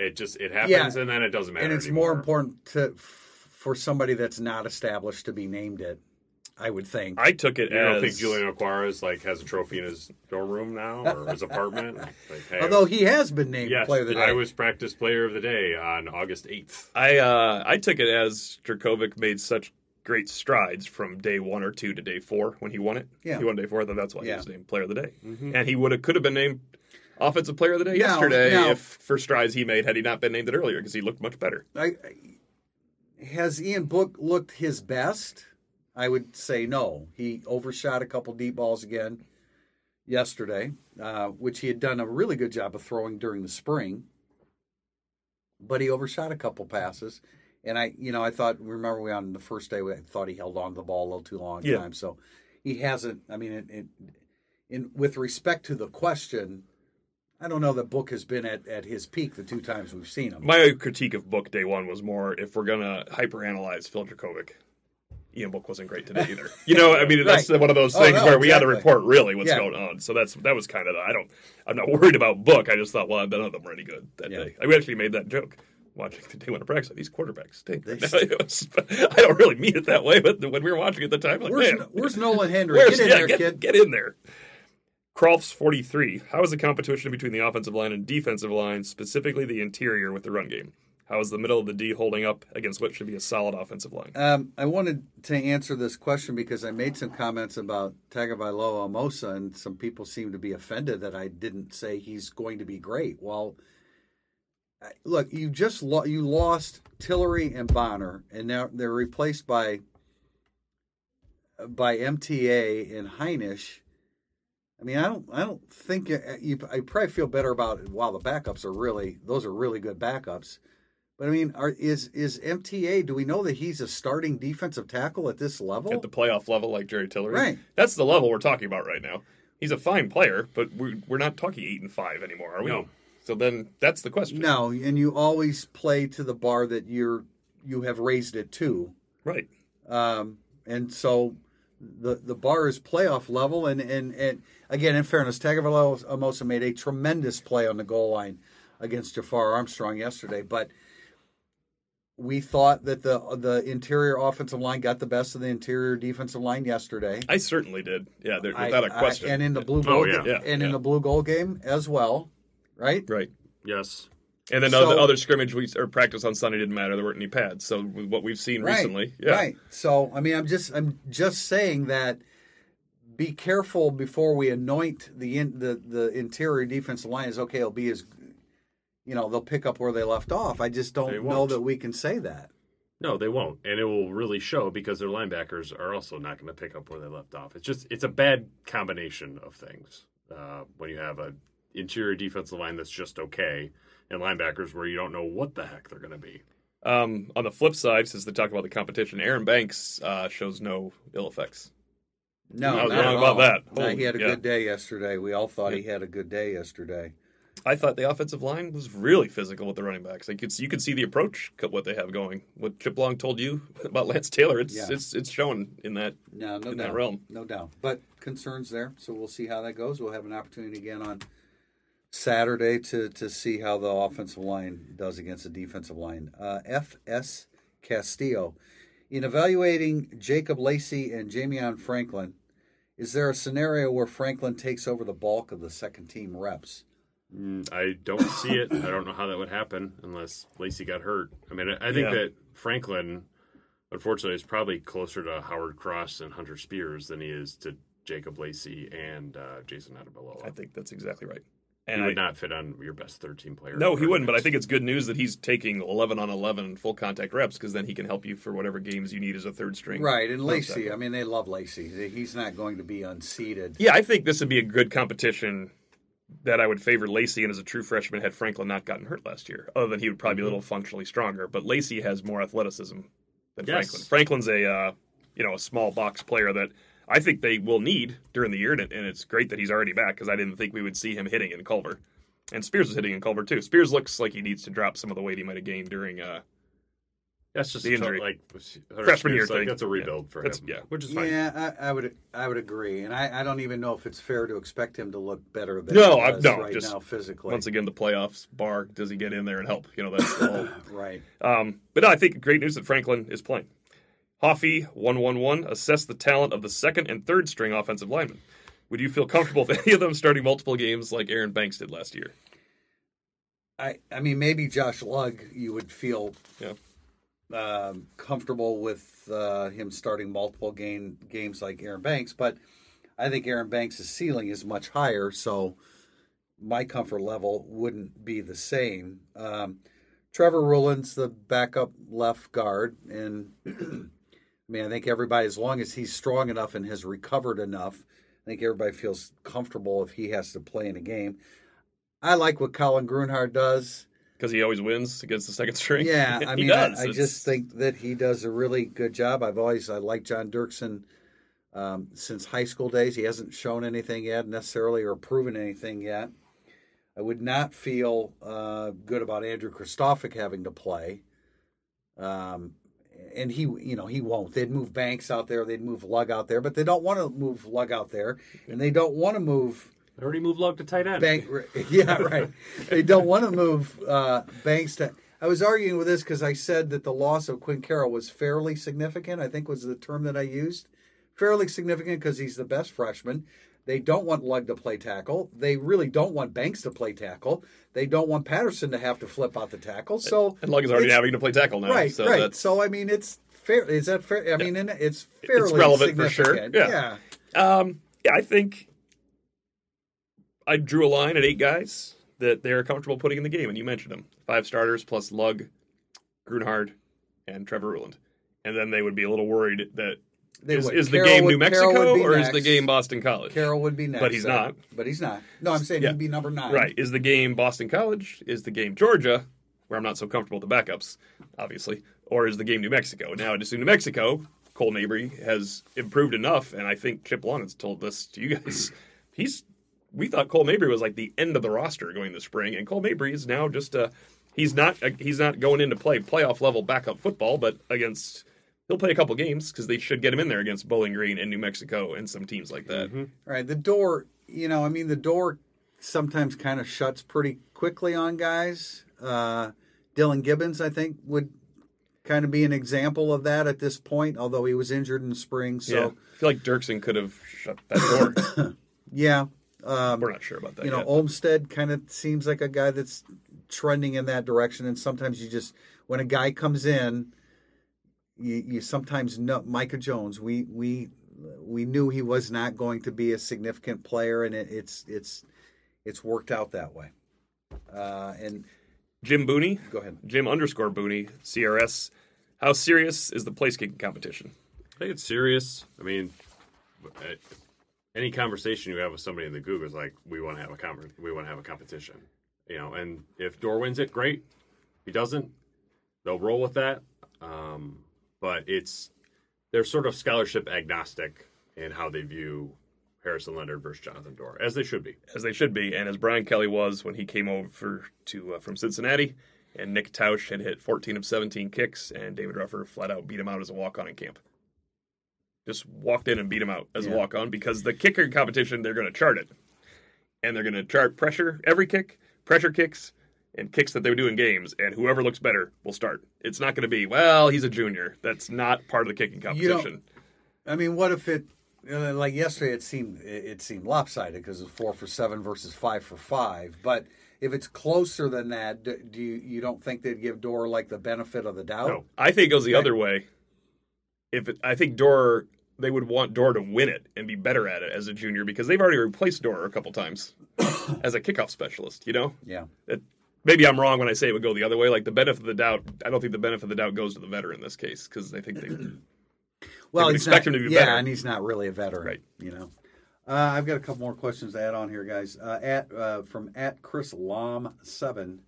It just it happens, Yeah. and then it doesn't matter. and it's anymore. more important to for somebody that's not established to be named it. I would think. I took it I as don't think Julian Okwara's like has a trophy in his dorm room now or his apartment? Like, hey, Although he has been named yes, player of the day. I was practice player of the day on August eighth. I uh, I took it as Jurkovec made such great strides from day one or two to day four when he won it. Yeah. he won day four. Then that's why Yeah. he was named Player of the Day, and he would have could have been named Offensive Player of the Day Now- yesterday now- if for strides he made had he not been named it earlier because he looked much better. I, I- has Ian Book looked his best? I would say no. He overshot a couple deep balls again yesterday, uh, which he had done a really good job of throwing during the spring. But he overshot a couple passes, and I, you know, I thought. Remember, we on the first day, we thought he held on to the ball a little too long Yeah. times. So he hasn't. I mean, it, it, in with respect to the question, I don't know that Book has been at, at his peak the two times we've seen him. My critique of Book day one was more if we're gonna hyperanalyze Phil Jurkovec. Ian Book wasn't great today either. You know, I mean, that's one of those Oh, things no, where we had to report really what's Yeah. going on. So that's that was kind of the, I don't I'm not worried about Book. I just thought, well, none of them were any good that Yeah. day. I actually made that joke watching the day one I practice. These quarterbacks stink. Was- I don't really mean it that way, but when we were watching at the time, like, Where's, where's Nolan Hendry? where's- Get in yeah, there, get, kid. get in there. Crofts 43. How is the competition between the offensive line and defensive line, specifically the interior with the run game? How is the middle of the D holding up against what should be a solid offensive line? Um, I wanted to answer this question because I made some comments about Tagovailoa Amosa, and some people seem to be offended that I didn't say he's going to be great. Well, look, you just lo- you lost Tillery and Bonney, and now they're replaced by by MTA and Hinish. I mean, I don't, I don't think uh, you. I probably feel better about it. While the backups are really, those are really good backups. But I mean, are, is is MTA? Do we know that he's a starting defensive tackle at this level? At the playoff level, like Jerry Tillery. Right. That's the level we're talking about right now. He's a fine player, but we're, we're not talking eight and five anymore, are we? No. So then that's the question. no, and you always play to the bar that you're you have raised it to. Right. Um, and so the the bar is playoff level. And, and, and again, in fairness, Tagovailoa uh, made a tremendous play on the goal line against Jafar Armstrong yesterday. But we thought that the uh, the interior offensive line got the best of the interior defensive line yesterday. I certainly did. Yeah, there, without a I- question. and in the blue Oh, goal, yeah. Yeah, and in the Blue Gold game as well, right? right. Yes. And then So- the other scrimmage we or practice on Sunday didn't matter. There weren't any pads. So what we've seen right, recently, yeah. Right. So I mean, I'm just I'm just saying that be careful before we anoint the in, the the interior defensive line as okay. It'll be as you know they'll pick up where they left off. I just don't know that we can say that. No, they won't, and it will really show because their linebackers are also not going to pick up where they left off. It's just it's a bad combination of things uh, when you have a interior defensive line that's just okay, and linebackers where you don't know what the heck they're going to be. Um, on the flip side, since they talk about the competition, Aaron Banks uh, shows no ill effects. No, I was not wrong at about all. that. No, he had a yeah. good day yesterday. We all thought he had a good day yesterday. I thought the offensive line was really physical with the running backs. Like it's, you could see the approach, what they have going. What Chip Long told you about Lance Taylor, it's Yeah. it's it's showing in that. No, no in doubt. that realm. No doubt. But concerns there. So we'll see how that goes. We'll have an opportunity again on Saturday to, to see how the offensive line does against the defensive line. Uh, F.S. Castillo. In evaluating Jacob Lacey and Jamion Franklin, is there a scenario where Franklin takes over the bulk of the second team reps? Mm, I don't see it. I don't know how that would happen unless Lacey got hurt. I mean, I, I think Yeah. that Franklin, unfortunately, is probably closer to Howard Cross and Hunter Spears than he is to Jacob Lacey and uh, Jayson Ademilola. I think that's exactly right. He And would I, not fit on your best 13 player. no, he wouldn't. But I think it's good news that he's taking 11 on 11 full contact reps because then he can help you for whatever games you need as a third string. Right. And nose Lacey, tackle. I mean, they love Lacey. He's not going to be unseated. Yeah, I think this would be a good competition that I would favor Lacey and as a true freshman had Franklin not gotten hurt last year. Other than he would probably be a little functionally stronger, but Lacey has more athleticism than Yes. Franklin. Franklin's a uh, you know a small box player that I think they will need during the year, and, and it's great that he's already back because I didn't think we would see him hitting in Culver. And Spears was hitting in Culver too. Spears looks like he needs to drop some of the weight he might have gained during uh, That's just the a tough- injury. like Freshman year like, thing. That's a rebuild for That's- him. yeah. which is fine. Yeah, I, I would I would agree, and I, I don't even know if it's fair to expect him to look better than No, he I- does no, right just now physically. once again the playoffs bar. Does he get in there and help? You know that's the whole right. Um, but no, I think great news that Franklin is playing. Hoffy one one one assess the talent of the second and third string offensive linemen. Would you feel comfortable with any of them starting multiple games like Aaron Banks did last year? I I mean maybe Josh Lugg you would feel Yeah. um, comfortable with uh, him starting multiple game games like Aaron Banks, but I think Aaron Banks' ceiling is much higher, so my comfort level wouldn't be the same. Um, Trevor Ruhland's the backup left guard, and I mean I think everybody, as long as he's strong enough and has recovered enough, I think everybody feels comfortable if he has to play in a game. I like what Colin Grunhard does. Because he always wins against the second string. Yeah, I mean, does. I, I just think that he does a really good job. I've always I like John Dirksen um, since high school days. He hasn't shown anything yet necessarily or proven anything yet. I would not feel uh, good about Andrew Kristofic having to play. Um, and he, you know, he won't. They'd move Banks out there, they'd move Lugg out there, but they don't want to move Lugg out there, and they don't want to move I already moved Lugg to tight end. Bank, yeah, right. they don't want to move uh, Banks to. I was arguing with this because I said that the loss of Quinn Carroll was fairly significant. I think was the term that I used. Fairly significant because he's the best freshman. They don't want Lugg to play tackle. They really don't want Banks to play tackle. They don't want Patterson to have to flip out the tackle. So and Lugg is already having to play tackle now. right, so right. That's, So I mean, it's fair. Is that fair? I mean, and it's fairly relevant for sure, significant. yeah. Um, yeah, I think I drew a line at eight guys that they're comfortable putting in the game, and you mentioned them: five starters plus Lugg, Grunhard, and Trevor Ruhland. And then they would be a little worried that They Is, is the game would- New Mexico or is the game Boston College? Carroll would be next, But he's not. But he's not. No, I'm saying Yeah. he'd be number nine. Right. Is the game Boston College? Is the game Georgia, where I'm not so comfortable with the backups, obviously, or is the game New Mexico? Now, just in New Mexico, Cole Mabry has improved enough, and I think Chip Long has told this to you guys. He's we thought Cole Mabry was like the end of the roster going this spring, and Cole Mabry is now just a he's not he's not going into play playoff level backup football, but against he'll play a couple games because they should get him in there against Bowling Green and New Mexico and some teams like that. Right. The door, you know, I mean, the door sometimes kind of shuts pretty quickly on guys. Uh, Dillan Gibbons, I think, would kind of be an example of that at this point, although he was injured in the spring. yeah, So, I feel like Dirksen could have shut that door. yeah. Um, We're not sure about that. you know, yet. Olmstead kind of seems like a guy that's trending in that direction. And sometimes you just, when a guy comes in, you, you sometimes know Micah Jones. We we we knew he was not going to be a significant player, and it, it's it's it's worked out that way. Uh, and Jim Booney, go ahead. Jim underscore Booney, CRS. How serious is the place kicking competition? I think it's serious. I mean, uh, any conversation you have with somebody in the Gug is like, we want to have a com- we want to have a competition, you know. And if Doerer wins it, great. If he doesn't, they'll roll with that. Um, but it's they're sort of scholarship agnostic in how they view Harrison Leonard versus Jonathan Doerer, as they should be. As they should be, and as Brian Kelly was when he came over to uh, from Cincinnati, and Nick Tausch had hit 14 of 17 kicks, and David Ruffer flat out beat him out as a walk on in camp. Just walked in and beat him out as a walk on because the kicker competition they're going to chart it, and they're going to chart pressure every kick, pressure kicks, and kicks that they do in games, and whoever looks better will start. It's not going to be well, he's a junior. That's not part of the kicking competition. I mean, what if it uh, like yesterday? It seemed it seemed lopsided because it's four for seven versus five for five. But if it's closer than that, do do you you don't think they'd give Doerer like the benefit of the doubt? No. I think it goes the Okay. other way. If it, I think Doerer, they would want Doerer to win it and be better at it as a junior because they've already replaced Doerer a couple times as a kickoff specialist. You know, Yeah. It- maybe I'm wrong when I say it would go the other way. Like the benefit of the doubt, I don't think the benefit of the doubt goes to the veteran in this case because I think they. Well, he's expect not, him to be yeah, better. and he's not really a veteran, Right. You know, uh, I've got a couple more questions to add on here, guys. Uh, at uh, from at Chris Lom seven.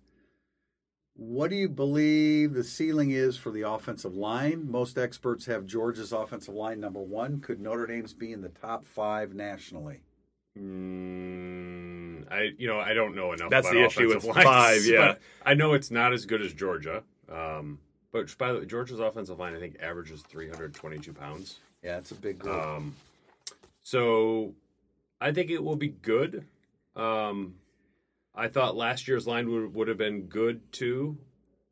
What do you believe the ceiling is for the offensive line? Most experts have Georgia's offensive line number one. Could Notre Dame's be in the top five nationally? Mm, I you know I don't know enough. That's the issue with lines, five, yeah. I know it's not as good as Georgia. Um, but by the way, Georgia's offensive line I think averages 322 pounds. Yeah, it's a big group. Um, so I think it will be good. Um, I thought last year's line would, would have been good too.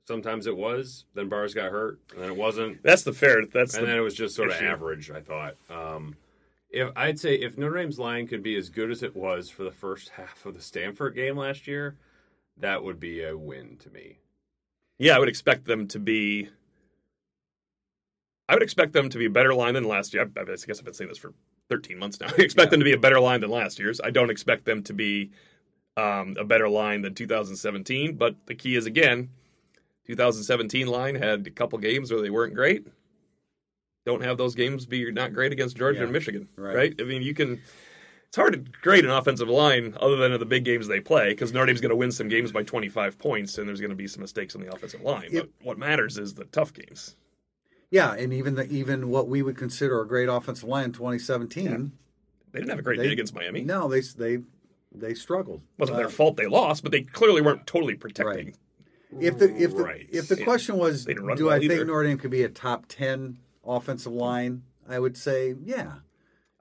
Sometimes it was. Then Bars got hurt, and then it wasn't. That's the fair. That's and the, then it was just sort of average. I thought. Um, if I'd say if Notre Dame's line could be as good as it was for the first half of the Stanford game last year, that would be a win to me. yeah. I would expect them to be. I would expect them to be a better line than last year. I, I guess I've been saying this for 13 months now. I expect Yeah. them to be a better line than last year's. I don't expect them to be um, a better line than 2017. But the key is again, 2017 line had a couple games where they weren't great. Don't have those games be not great against Georgia Yeah. and Michigan, Right. right. I mean, you can. It's hard to grade an offensive line other than the big games they play because Notre Dame's going to win some games by 25 points and there's going to be some mistakes on the offensive line. But what matters is the tough games. yeah, and even the even what we would consider a great offensive line in 2017. They didn't have a great They- day against Miami. No, they they they struggled. wasn't Uh, their fault they lost, but they clearly weren't totally protecting. Right. If the if the Right. if the question was, They didn't run do well I think either. Notre Dame could be a top ten offensive line? I would say, yeah,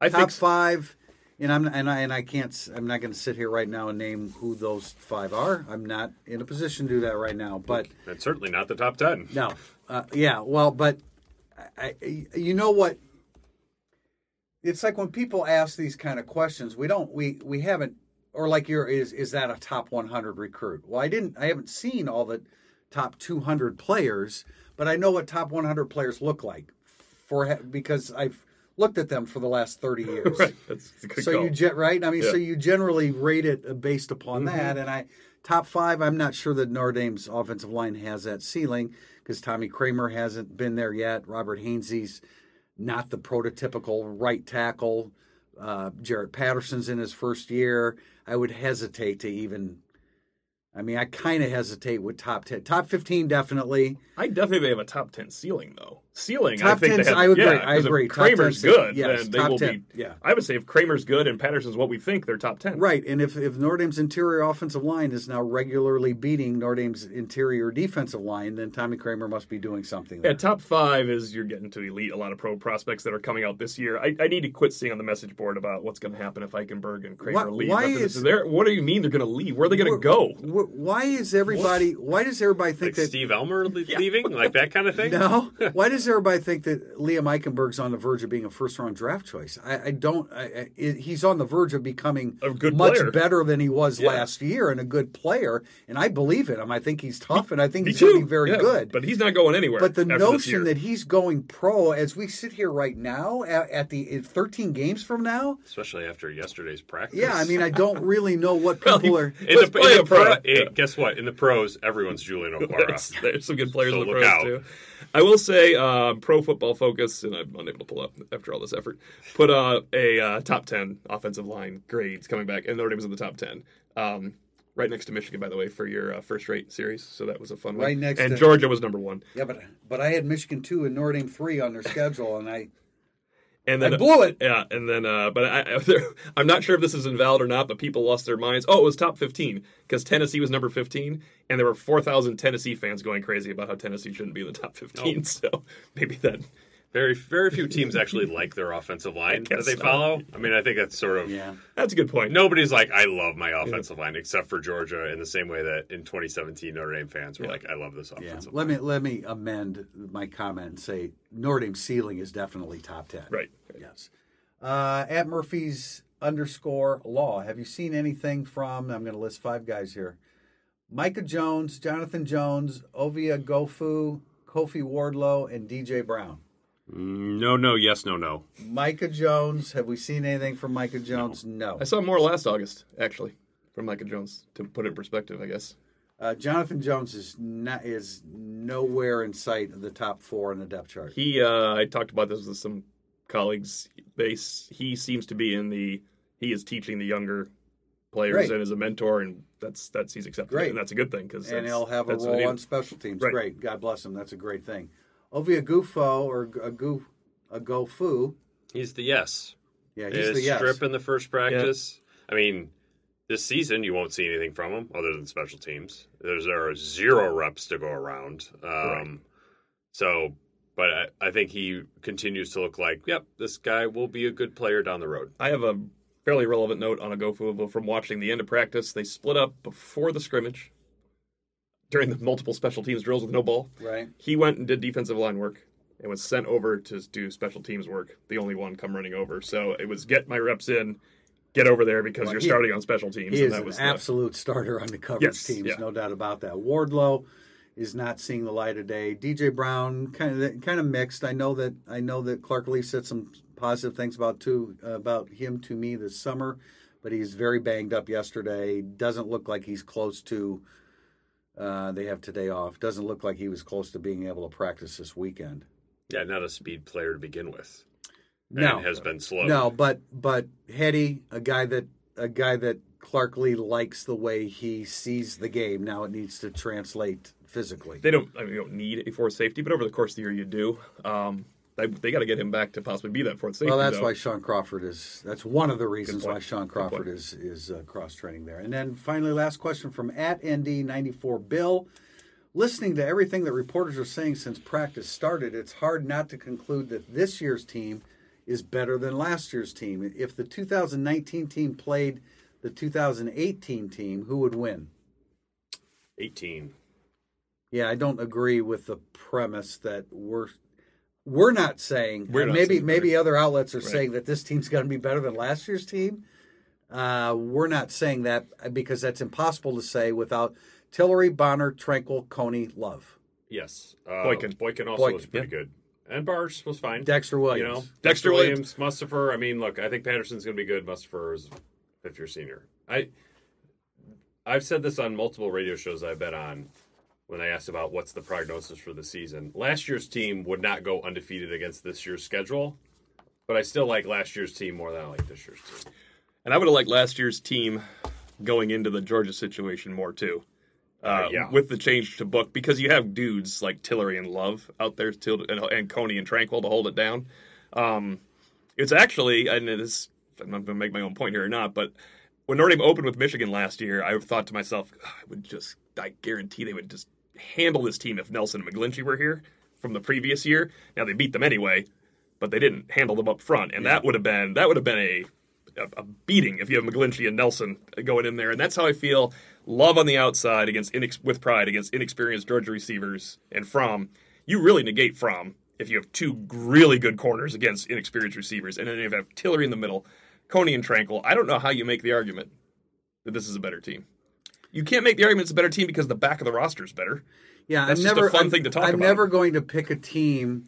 I top think five. And I'm and I and I can't. I'm not going to sit here right now and name who those five are. I'm not in a position to do that right now. But And certainly not the top ten. no, uh, yeah, well, but I, I, you know what? It's like when people ask these kind of questions, we don't, we we haven't, or like your is is that a top 100 recruit? Well, I didn't, I haven't seen all the top 200 players, but I know what top 100 players look like for because I've looked at them for the last 30 years. right. That's a good so call. you right? I mean, so Yeah. Mm-hmm. you generally rate it uh, based upon that. And I top five. I'm not sure that Notre Dame's offensive line has that ceiling because Tommy Kraemer hasn't been there yet. Robert Hainsey's not the prototypical right tackle. Uh, Jarrett Patterson's in his first year. I would hesitate to even. I mean, I kind of hesitate with top ten, top fifteen definitely. I definitely have a top ten ceiling though. Ceiling, Top I think 10's they have, I agree, Yeah, I 'cause if agree. Top Kraemer's 10's good, yes, then they top will 10, be. yeah. I would say if Kraemer's good and Patterson's what we think, they're top ten. Right, and if if Notre Dame's interior offensive line is now regularly beating Notre Dame's interior defensive line, then Tommy Kraemer must be doing something. Yeah, top five is you're getting to elite. A lot of pro prospects that are coming out this year. I, I need to quit seeing on the message board about what's going to happen if Eichenberg and Kramer Why- leave. why after this. is- They're- what do you mean they're going to leave? Where are they going to go? Wh- Why is everybody? Why does everybody think Like that? Steve Elmer le- leaving, like that kind of thing. No. Why does everybody think that Liam Eichenberg's on the verge of being a first round draft choice? I, I don't. I, I, he's on the verge of becoming A good much player. better than he was Yeah. last year and a good player. And I believe in him. I think he's tough and I think Me he's going to be very Yeah, good. But he's not going anywhere. But the after this notion year. that he's going pro as we sit here right now at, at the at 13 games from now, Especially after yesterday's practice. yeah, I mean, I don't really know what Well, people he- are. In the, play in a the pro, pro. Yeah. guess what? In the pros, everyone's Julian Okwara. there's, there's some good players So in the pros out. too. I will say, uh, Pro Football Focus, and I'm unable to pull up after all this effort. Put uh, a uh, top ten offensive line grades coming back, and Notre Dame was in the top ten. Um, right next to Michigan, by the way, for your uh, first rate series. So that was a fun one. Right next and to- Georgia was number one. Yeah, but but I had Michigan two and Notre Dame three on their schedule, and I And then I blew it. Yeah, and then uh, but I, I'm not sure if this is invalid or not. But people lost their minds. Oh, it was top 15 because Tennessee was number 15, and there were 4,000 Tennessee fans going crazy about how Tennessee shouldn't be in the top 15. So maybe that. Very, very few teams actually like their offensive line that they so. follow. I mean, I think that's sort of yeah. That's a good point. nobody's like, I love my offensive line, except for Georgia, in the same way that in 2017 Notre Dame fans were like, I love this offensive. Yeah. offensive Let line. me let me amend my comment and say Notre Dame's ceiling is definitely top ten. Right. Yes. Uh, at Murphy's underscore law. Have you seen anything from? I'm going to list five guys here: Micah Jones, Jonathan Jones, Ovie Oghoufo, Kofi Wardlow, and DJ Brown. No, no, yes, no, no. Micah Jones. Have we seen anything from Micah Jones? No. I saw more last August actually from Micah Jones to put it in perspective. I guess. Uh, Jonathan Jones is not is nowhere in sight of the top four in the depth chart. He, uh, I talked about this with some colleagues. They, he seems to be in the. He is teaching the younger players Great. and is a mentor, and that's that's he's accepted, Great. and that's a good thing because and he'll have a role on special teams. Right. Great, God bless him. That's a great thing. Ovie Oghoufo or a Goof a Gofu. He's the yes. Yeah, he's His the yes. strip in the first practice. I mean, this season you won't see anything from him other than special teams. There's there are zero reps to go around. Um, So, but I, I think he continues to look like, yep, this guy will be a good player down the road. I have a fairly relevant note on a GoFu from watching the end of practice. They split up before the scrimmage during the multiple special teams drills with no ball. Right. He went and did defensive line work and was sent over to do special teams work. The only one come running over. So it was get my reps in, get over there because Well, you're he- starting on special teams. He and is that an was the- absolute starter on the coverage Yes, teams, yeah. no doubt about that. Wardlow is not seeing the light of day. DJ Brown kind of kind of mixed. I know that I know that Clark Lea said some positive things about too about him to me this summer, but he's very banged up yesterday. Doesn't look like he's close to. Uh, they have today off. Doesn't look like he was close to being able to practice this weekend. Yeah, not a speed player to begin with. No, and has been slow. No, but but Hetty, a guy that a guy that Clark Lea likes the way he sees the game. Now it needs to translate physically. They don't. I mean, you don't need a fourth safety, but over the course of the year, you do. Um, they they got to get him back to possibly be that fourth safety. Well, that's though. why Shaun Crawford is. That's one of the reasons why Shaun Crawford is is uh, cross training there. And then finally, last question from at ND ninety four Bill. Listening to everything that reporters are saying since practice started, it's hard not to conclude that this year's team is better than last year's team. If the 2019 team played the 2018 team, who would win? 18. Yeah, I don't agree with the premise that we're we're not saying. We're not maybe saying maybe better. other outlets are saying that this team's going to be better than last year's team. Uh, we're not saying that because that's impossible to say without Tillery, Bonner, Tranquill, Coney, Love, Yes. Uh, Boykin. Boykin also Boykin, was pretty good. And Bars was fine. Dexter Williams. You know, Dexter Williams, Mustipher. I mean, look, I think Patterson's going to be good. Mustipher is fifth year senior. I, I've said this on multiple radio shows I've been on. When I asked about what's the prognosis for the season. Last year's team would not go undefeated against this year's schedule, but I still like last year's team more than I like this year's team. And I would have liked last year's team going into the Georgia situation more too. Uh, yeah. With the change to book, because you have dudes like Tillery and Love out there, till, and, and Coney and Tranquill to hold it down. Um, it's actually, and it is, I'm not going to make my own point here or not, but when Notre Dame opened with Michigan last year, I thought to myself, "Ah, I would just, I guarantee they would just handle this team if Nelson and McGlinchey were here from the previous year. Now they beat them anyway, but they didn't handle them up front, and that would have been that would have been a, a a beating if you have McGlinchey and Nelson going in there, and that's how I feel. Love on the outside against inex- with pride against inexperienced Georgia receivers, and from you really negate from if you have two really good corners against inexperienced receivers, and then you have Tillery in the middle, Coney and Tranquill. I don't know how you make the argument that this is a better team. You can't make the argument it's a better team because the back of the roster is better. Yeah, That's I'm just a fun I'm, thing to talk about. I'm never going to pick a team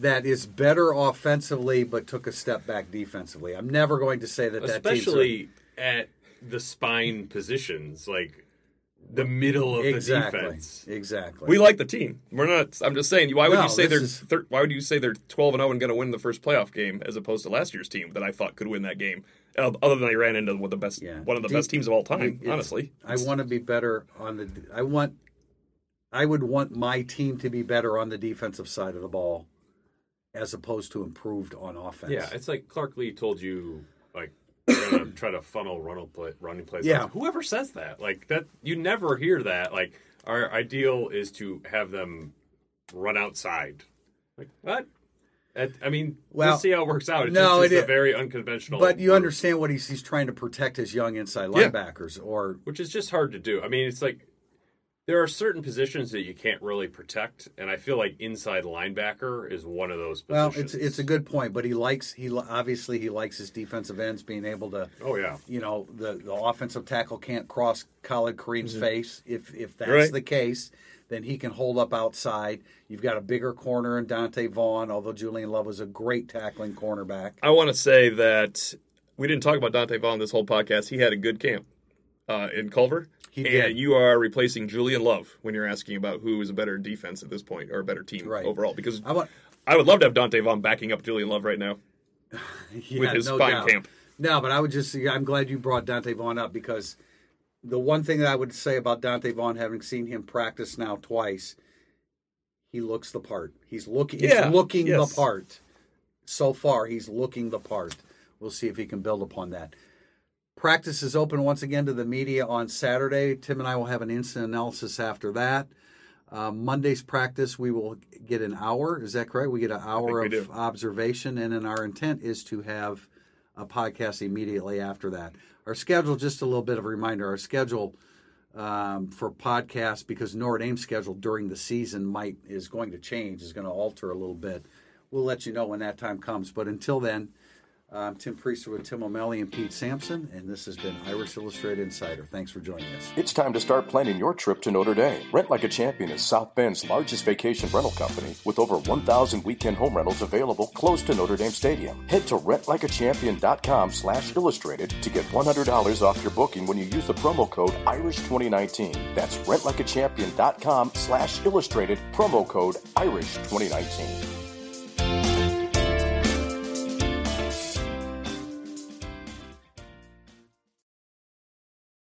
that is better offensively but took a step back defensively. I'm never going to say that that team's Especially at the spine positions, like the middle of exactly, the defense. exactly. We like the team. We're not. I'm just saying. Why would No, you say they're? is- Thir- why would you say they're 12 and 0 and going to win the first playoff game as opposed to last year's team that I thought could win that game? Uh, Other than they ran into one of the best, Yeah. one of the Deep- best teams of all time. It's- honestly, I want to be better on the. I want. I would want my team to be better on the defensive side of the ball, as opposed to improved on offense. Yeah, it's like Clark Lea told you, like we're gonna try to funnel running play, running plays. Yeah. whoever says that, like that, you never hear that. Like our ideal is to have them run outside. Like what? At, I mean, Well, we'll see how it works out. It's no, just, it it's is- a very unconventional. But you move, understand what he's he's trying to protect his young inside Yeah. linebackers, or which is just hard to do. I mean, it's like there are certain positions that you can't really protect, and I feel like inside linebacker is one of those. well, Positions. it's it's a good point. But he likes he obviously he likes his defensive ends being able to. Oh yeah, You know the, the offensive tackle can't cross Khalid Kareem's mm-hmm. face. If if that's Right. the case, then he can hold up outside. You've got a bigger corner in Donte Vaughn, although Julian Love was a great tackling cornerback. I want to say that we didn't talk about Donte Vaughn this whole podcast. He had a good camp uh, in Culver. He and you are replacing Julian Love when you're asking about who is a better defense at this point or a better team Right. overall. Because I want I would love to have Donte Vaughn backing up Julian Love right now. yeah, his no fine doubt. camp. No, but I would just I'm glad you brought Donte Vaughn up because the one thing that I would say about Donte Vaughn, having seen him practice now twice, he looks the part. He's looking. Yeah, he's looking yes. the part. So far, he's looking the part. We'll see if he can build upon that. Practice is open once again to the media on Saturday. Tim and I will have an instant analysis after that. Uh, Monday's practice, we will get an hour. Is that correct? We get an hour of observation, and then our intent is to have a podcast immediately after that. Our schedule, just a little bit of a reminder, our schedule um, for podcasts because Notre Dame's schedule during the season might is going to change, is going to alter a little bit. We'll let you know when that time comes. But until then, I'm Tim Prister with Tim O'Malley and Pete Sampson, and this has been Irish Illustrated Insider. Thanks for joining us. It's time to start planning your trip to Notre Dame. Rent Like a Champion is South Bend's largest vacation rental company with over 1,000 weekend home rentals available close to Notre Dame Stadium. Head to rentlikeachampion.com slash illustrated to get $100 off your booking when you use the promo code IRISH2019. That's rentlikeachampion.com slash illustrated, promo code IRISH2019.